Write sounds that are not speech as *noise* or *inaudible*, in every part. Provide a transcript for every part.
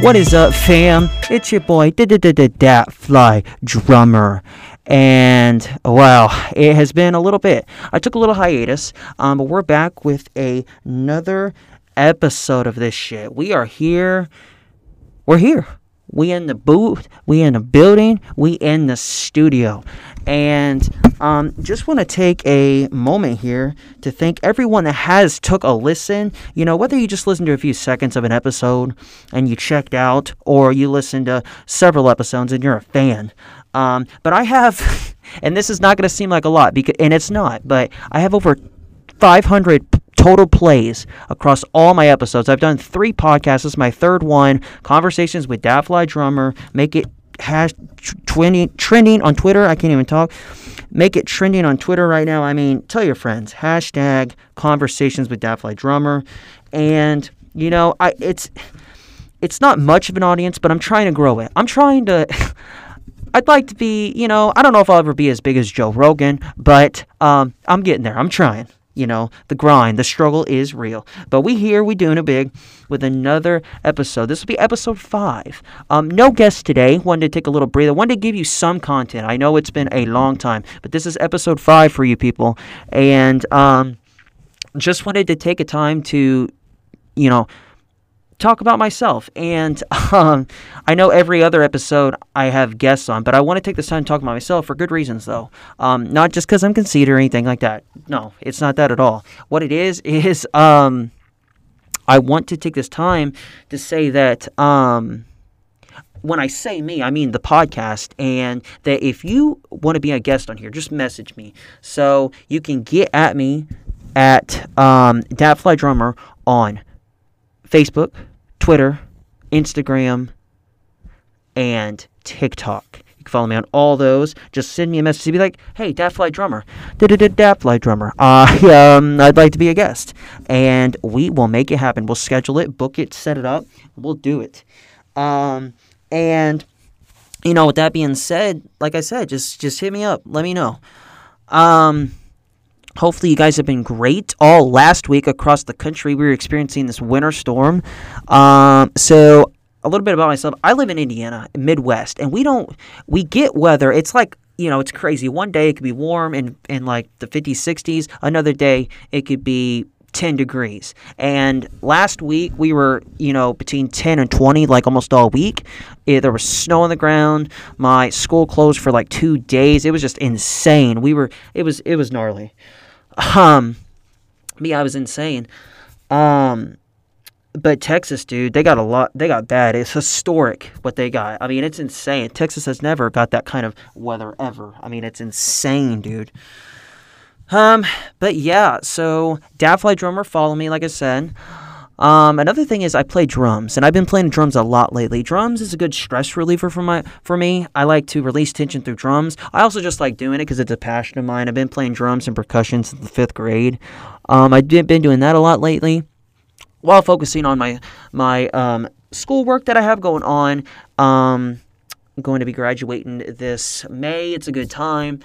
What is up, fam? It's your boy, da da da da, dat Fly Drummer. And wow, it has been a little bit. I took a little hiatus, um, but we're back with a, another episode of this shit. We are here. We're here. We in the booth. We in the building. We in the studio. And um, just want to take a moment here to thank everyone that has took a listen. You know, whether you just listened to a few seconds of an episode and you checked out, or you listened to several episodes and you're a fan. Um, but I have, *laughs* and this is not going to seem like a lot, because, and it's not, but I have over 500 total plays across all my episodes. I've done three podcasts. This is my third one. Conversations with Fly Drummer. Make it trending trending on Twitter. I can't even talk. Make it trending on Twitter right now. I mean, tell your friends. Hashtag conversations with Fly Drummer. And you know, I it's it's not much of an audience, but I'm trying to grow it. I'm trying to. *laughs* I'd like to be, you know, I don't know if I'll ever be as big as Joe Rogan, but um, I'm getting there. I'm trying you know, the grind, the struggle is real. But we here, we doing it big with another episode. This will be episode five. Um, no guest today. Wanted to take a little breather. Wanted to give you some content. I know it's been a long time, but this is episode five for you people, and um, just wanted to take a time to, you know, talk about myself. And *laughs* um, I know every other episode I have guests on, but I want to take this time to talk about myself for good reasons, though. Um, not just because I'm conceited or anything like that. No, it's not that at all. What it is, *laughs* is um, I want to take this time to say that. Um, when I say me, I mean the podcast, and that if you want to be a guest on here, just message me. So you can get at me at um, Drummer on Facebook, Twitter, Instagram, and TikTok. You can follow me on all those. Just send me a message be like, "Hey, Fly Drummer, Fly Drummer, *laughs* uh, um, I'd like to be a guest," and we will make it happen. We'll schedule it, book it, set it up. We'll do it. Um, and you know, with that being said, like I said, just just hit me up. Let me know. Um, Hopefully, you guys have been great. All last week across the country, we were experiencing this winter storm. Um, so, a little bit about myself. I live in Indiana, Midwest, and we don't we get weather. It's like you know, it's crazy. One day it could be warm and in like the 50s, 60s. Another day it could be 10 degrees. And last week we were, you know, between 10 and 20 like almost all week. It, there was snow on the ground. My school closed for like 2 days. It was just insane. We were it was it was gnarly. Um, me, I was insane. Um, but Texas, dude, they got a lot. They got bad. It's historic what they got. I mean, it's insane. Texas has never got that kind of weather ever. I mean, it's insane, dude. Um, but yeah. So, Dadfly drummer, follow me. Like I said. Um, another thing is I play drums, and I've been playing drums a lot lately. Drums is a good stress reliever for my for me. I like to release tension through drums. I also just like doing it because it's a passion of mine. I've been playing drums and percussion since the fifth grade. Um, I've been doing that a lot lately, while focusing on my my um, schoolwork that I have going on. Um, I'm going to be graduating this May. It's a good time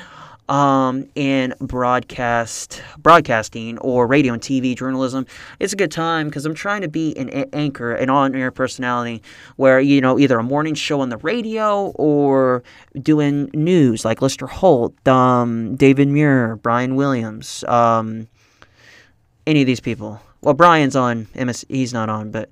um, in broadcast broadcasting or radio and TV journalism. It's a good time because I'm trying to be an a- anchor, an on-air personality, where you know either a morning show on the radio or doing news like Lester Holt, um, David Muir, Brian Williams, um, any of these people. Well, Brian's on MS. He's not on, but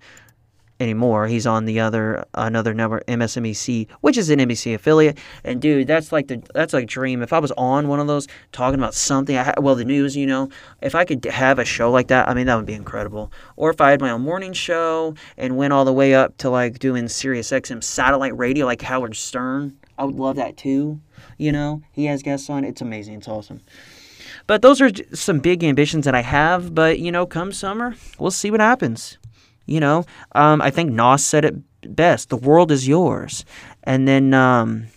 anymore. He's on the other another network, MSNBC, which is an NBC affiliate. And dude, that's like the that's like a dream. If I was on one of those talking about something, I ha- well the news, you know, if I could have a show like that, I mean that would be incredible. Or if I had my own morning show and went all the way up to like doing Sirius XM satellite radio like Howard Stern, I would love that too. You know, he has guests on. It's amazing. It's awesome. But those are some big ambitions that I have. But you know, come summer, we'll see what happens. You know, um, I think Nas said it best: "The world is yours," and then um,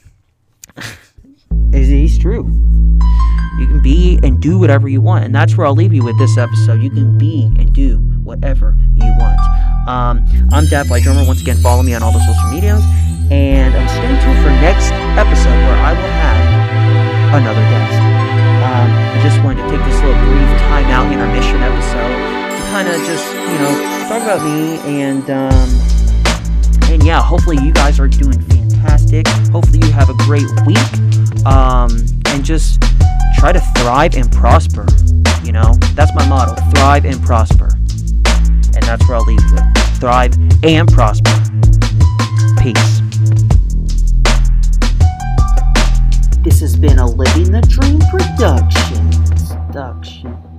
he's true. You can be and do whatever you want, and that's where I'll leave you with this episode. You can be and do whatever you want. Um, I'm Dad Fly Drummer. Once again, follow me on all the social medias, and I'm stay tuned for next episode where I will have another guest. Um, I just wanted to take this little brief time out intermission episode kind of just, you know, talk about me and um, and yeah, hopefully you guys are doing fantastic. Hopefully you have a great week. Um, and just try to thrive and prosper. You know, that's my motto thrive and prosper. And that's where I'll leave it. Thrive and prosper. Peace. This has been a Living the Dream production. Production.